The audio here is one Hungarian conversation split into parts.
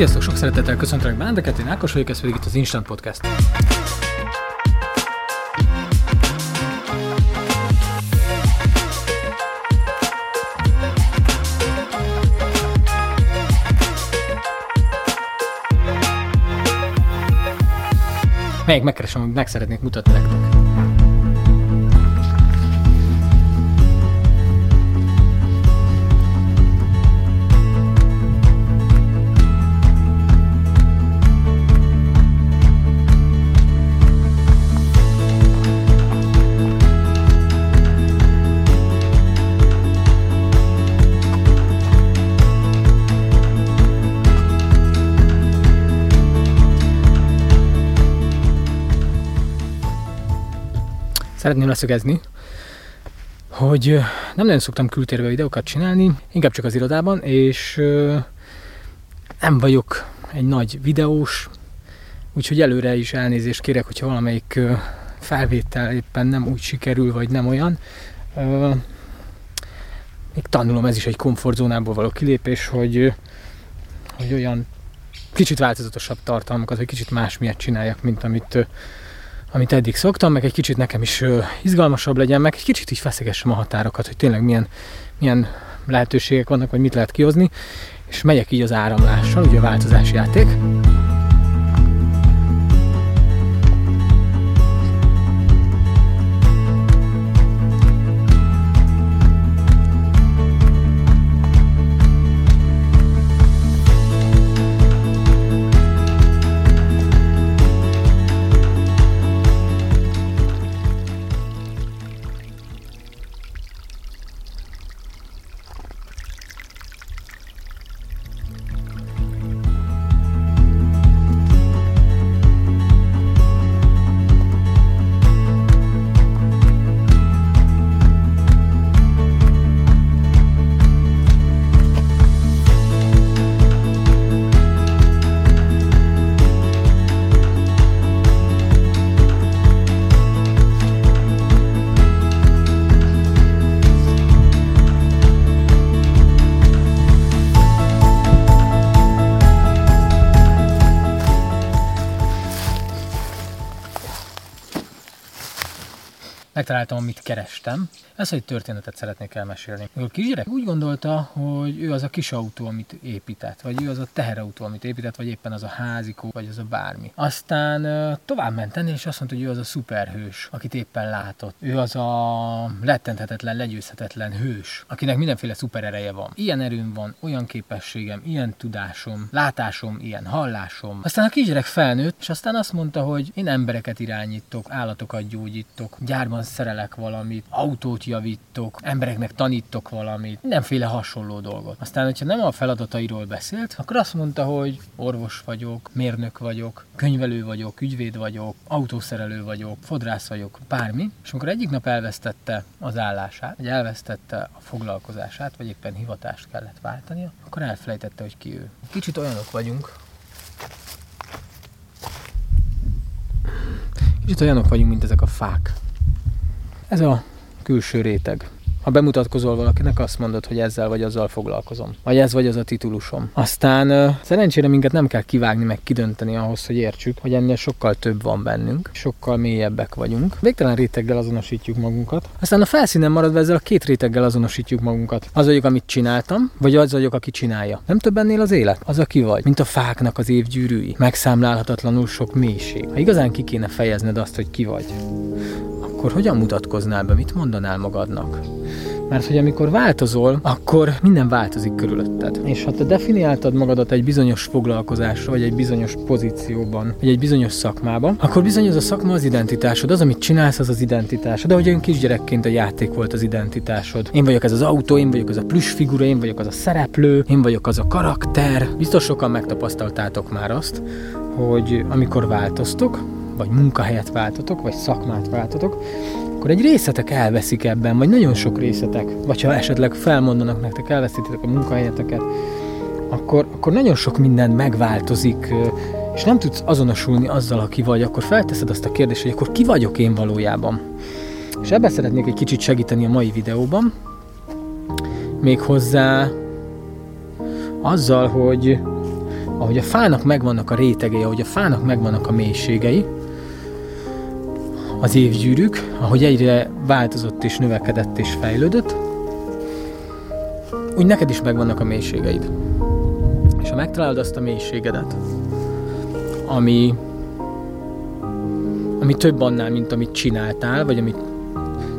Sziasztok, sok szeretettel köszöntelek benneteket, én Ákos vagyok, ez pedig itt az Instant Podcast. Melyik megkeresem, amit meg szeretnék mutatni nektek. Szeretném leszögezni, hogy nem nagyon szoktam kültérbe videókat csinálni, inkább csak az irodában, és nem vagyok egy nagy videós, úgyhogy előre is elnézést kérek, hogyha valamelyik felvétel éppen nem úgy sikerül, vagy nem olyan. Még tanulom, ez is egy komfortzónából való kilépés, hogy, hogy olyan kicsit változatosabb tartalmakat, vagy kicsit más miatt csináljak, mint amit amit eddig szoktam, meg egy kicsit nekem is izgalmasabb legyen, meg egy kicsit így feszegessem a határokat, hogy tényleg milyen, milyen lehetőségek vannak, vagy mit lehet kihozni, és megyek így az áramlással, ugye a változási játék. Megtaláltam, amit kerestem. Ez egy történetet szeretnék elmesélni. A kisgyerek úgy gondolta, hogy ő az a kis autó, amit épített, vagy ő az a teherautó, amit épített, vagy éppen az a házikó, vagy az a bármi. Aztán tovább ment ennél, és azt mondta, hogy ő az a szuperhős, akit éppen látott. Ő az a lettenthetetlen, legyőzhetetlen hős, akinek mindenféle szuperereje van. Ilyen erőm van, olyan képességem, ilyen tudásom, látásom, ilyen hallásom. Aztán a kisgyerek felnőtt, és aztán azt mondta, hogy én embereket irányítok, állatokat gyógyítok, gyárban szerelek valamit, autót javítok, embereknek tanítok valamit, mindenféle hasonló dolgot. Aztán, hogyha nem a feladatairól beszélt, akkor azt mondta, hogy orvos vagyok, mérnök vagyok, könyvelő vagyok, ügyvéd vagyok, autószerelő vagyok, fodrász vagyok, bármi. És amikor egyik nap elvesztette az állását, vagy elvesztette a foglalkozását, vagy éppen hivatást kellett váltania, akkor elfelejtette, hogy ki ő. Kicsit olyanok vagyunk, Kicsit olyanok vagyunk, mint ezek a fák. Ez a külső réteg. Ha bemutatkozol valakinek, azt mondod, hogy ezzel vagy azzal foglalkozom. Vagy ez vagy az a titulusom. Aztán szerencsére minket nem kell kivágni, meg kidönteni ahhoz, hogy értsük, hogy ennél sokkal több van bennünk, sokkal mélyebbek vagyunk. Végtelen réteggel azonosítjuk magunkat. Aztán a felszínen maradva ezzel a két réteggel azonosítjuk magunkat. Az vagyok, amit csináltam, vagy az vagyok, aki csinálja. Nem több ennél az élet? Az, aki vagy. Mint a fáknak az évgyűrűi. Megszámlálhatatlanul sok mélység. Ha igazán ki kéne fejezned azt, hogy ki vagy, akkor hogyan mutatkoznál be, mit mondanál magadnak? Mert hogy amikor változol, akkor minden változik körülötted. És ha te definiáltad magadat egy bizonyos foglalkozásra, vagy egy bizonyos pozícióban, vagy egy bizonyos szakmában, akkor bizony az a szakma az identitásod, az, amit csinálsz, az az identitásod. De hogy olyan kisgyerekként a játék volt az identitásod. Én vagyok ez az autó, én vagyok az a plusz figura, én vagyok az a szereplő, én vagyok az a karakter. Biztos sokan megtapasztaltátok már azt, hogy amikor változtok, vagy munkahelyet váltotok, vagy szakmát váltotok, akkor egy részletek elveszik ebben, vagy nagyon sok részletek, vagy ha esetleg felmondanak nektek, elveszítitek a munkahelyeteket, akkor, akkor nagyon sok minden megváltozik, és nem tudsz azonosulni azzal, aki vagy, akkor felteszed azt a kérdést, hogy akkor ki vagyok én valójában. És ebbe szeretnék egy kicsit segíteni a mai videóban, még hozzá azzal, hogy ahogy a fának megvannak a rétegei, ahogy a fának megvannak a mélységei, az évgyűrűk, ahogy egyre változott és növekedett és fejlődött, úgy neked is megvannak a mélységeid. És ha megtalálod azt a mélységedet, ami, ami több annál, mint amit csináltál, vagy amit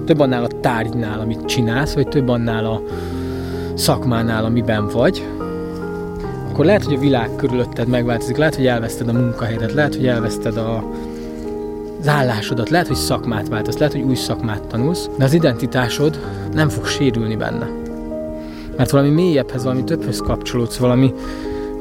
több annál a tárgynál, amit csinálsz, vagy több annál a szakmánál, amiben vagy, akkor lehet, hogy a világ körülötted megváltozik, lehet, hogy elveszted a munkahelyedet, lehet, hogy elveszted a, az állásodat, lehet, hogy szakmát váltasz, lehet, hogy új szakmát tanulsz, de az identitásod nem fog sérülni benne. Mert valami mélyebbhez, valami többhöz kapcsolódsz, valami,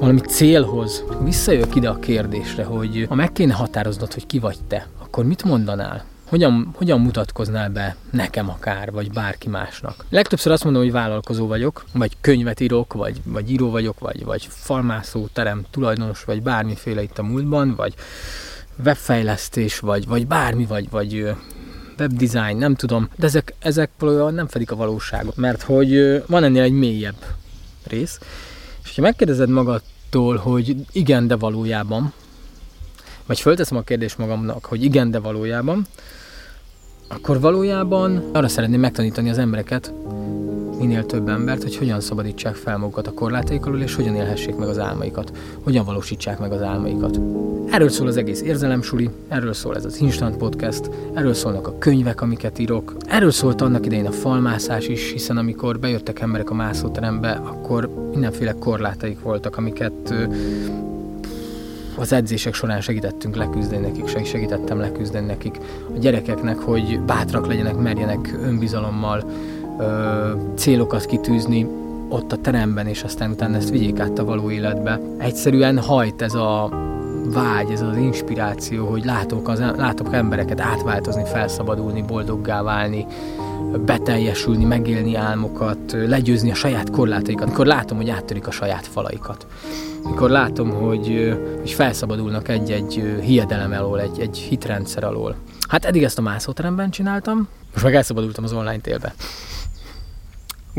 valami célhoz. Visszajövök ide a kérdésre, hogy ha meg kéne határoznod, hogy ki vagy te, akkor mit mondanál? hogyan, hogyan mutatkoznál be nekem akár, vagy bárki másnak. Legtöbbször azt mondom, hogy vállalkozó vagyok, vagy könyvet írok, vagy, vagy író vagyok, vagy, vagy falmászó, terem tulajdonos, vagy bármiféle itt a múltban, vagy webfejlesztés, vagy, vagy bármi, vagy, vagy webdesign, nem tudom, de ezek, ezek valójában nem fedik a valóságot, mert hogy van ennél egy mélyebb rész, és ha megkérdezed magadtól, hogy igen, de valójában, vagy fölteszem a kérdést magamnak, hogy igen, de valójában, akkor valójában arra szeretném megtanítani az embereket, minél több embert, hogy hogyan szabadítsák fel magukat a korlátaik alól, és hogyan élhessék meg az álmaikat, hogyan valósítsák meg az álmaikat. Erről szól az egész érzelemsuli, erről szól ez az Instant Podcast, erről szólnak a könyvek, amiket írok, erről szólt annak idején a falmászás is, hiszen amikor bejöttek emberek a mászóterembe, akkor mindenféle korlátaik voltak, amiket az edzések során segítettünk leküzdeni nekik, segítettem leküzdeni nekik a gyerekeknek, hogy bátrak legyenek, merjenek önbizalommal ö, célokat kitűzni ott a teremben, és aztán utána ezt vigyék át a való életbe. Egyszerűen hajt ez a vágy, ez az inspiráció, hogy látok, az, látok embereket átváltozni, felszabadulni, boldoggá válni, beteljesülni, megélni álmokat, legyőzni a saját korlátaikat, amikor látom, hogy áttörik a saját falaikat. Mikor látom, hogy, hogy felszabadulnak egy-egy hiedelem alól, egy, egy hitrendszer alól. Hát eddig ezt a mászóteremben csináltam, most meg elszabadultam az online télbe.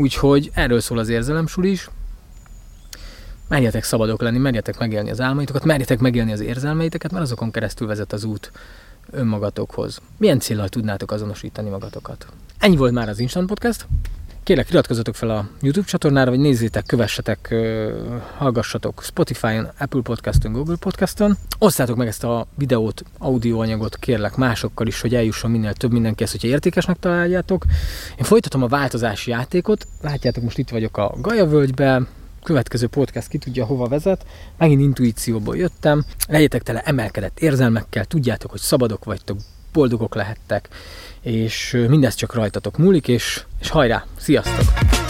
Úgyhogy erről szól az érzelemsul is. Merjetek szabadok lenni, merjetek megélni az álmaitokat, merjetek megélni az érzelmeiteket, mert azokon keresztül vezet az út önmagatokhoz. Milyen célral tudnátok azonosítani magatokat? Ennyi volt már az Instant Podcast. Kérlek, iratkozzatok fel a YouTube csatornára, vagy nézzétek, kövessetek, hallgassatok Spotify-on, Apple Podcast-on, Google Podcast-on. Osszátok meg ezt a videót, audioanyagot, kérlek másokkal is, hogy eljusson minél több mindenkihez, hogyha értékesnek találjátok. Én folytatom a változási játékot. Látjátok, most itt vagyok a Gaja völgybe, következő podcast ki tudja hova vezet. Megint intuícióból jöttem. Legyetek tele emelkedett érzelmekkel, tudjátok, hogy szabadok vagytok, boldogok lehettek, és mindez csak rajtatok múlik, és, és hajrá, sziasztok!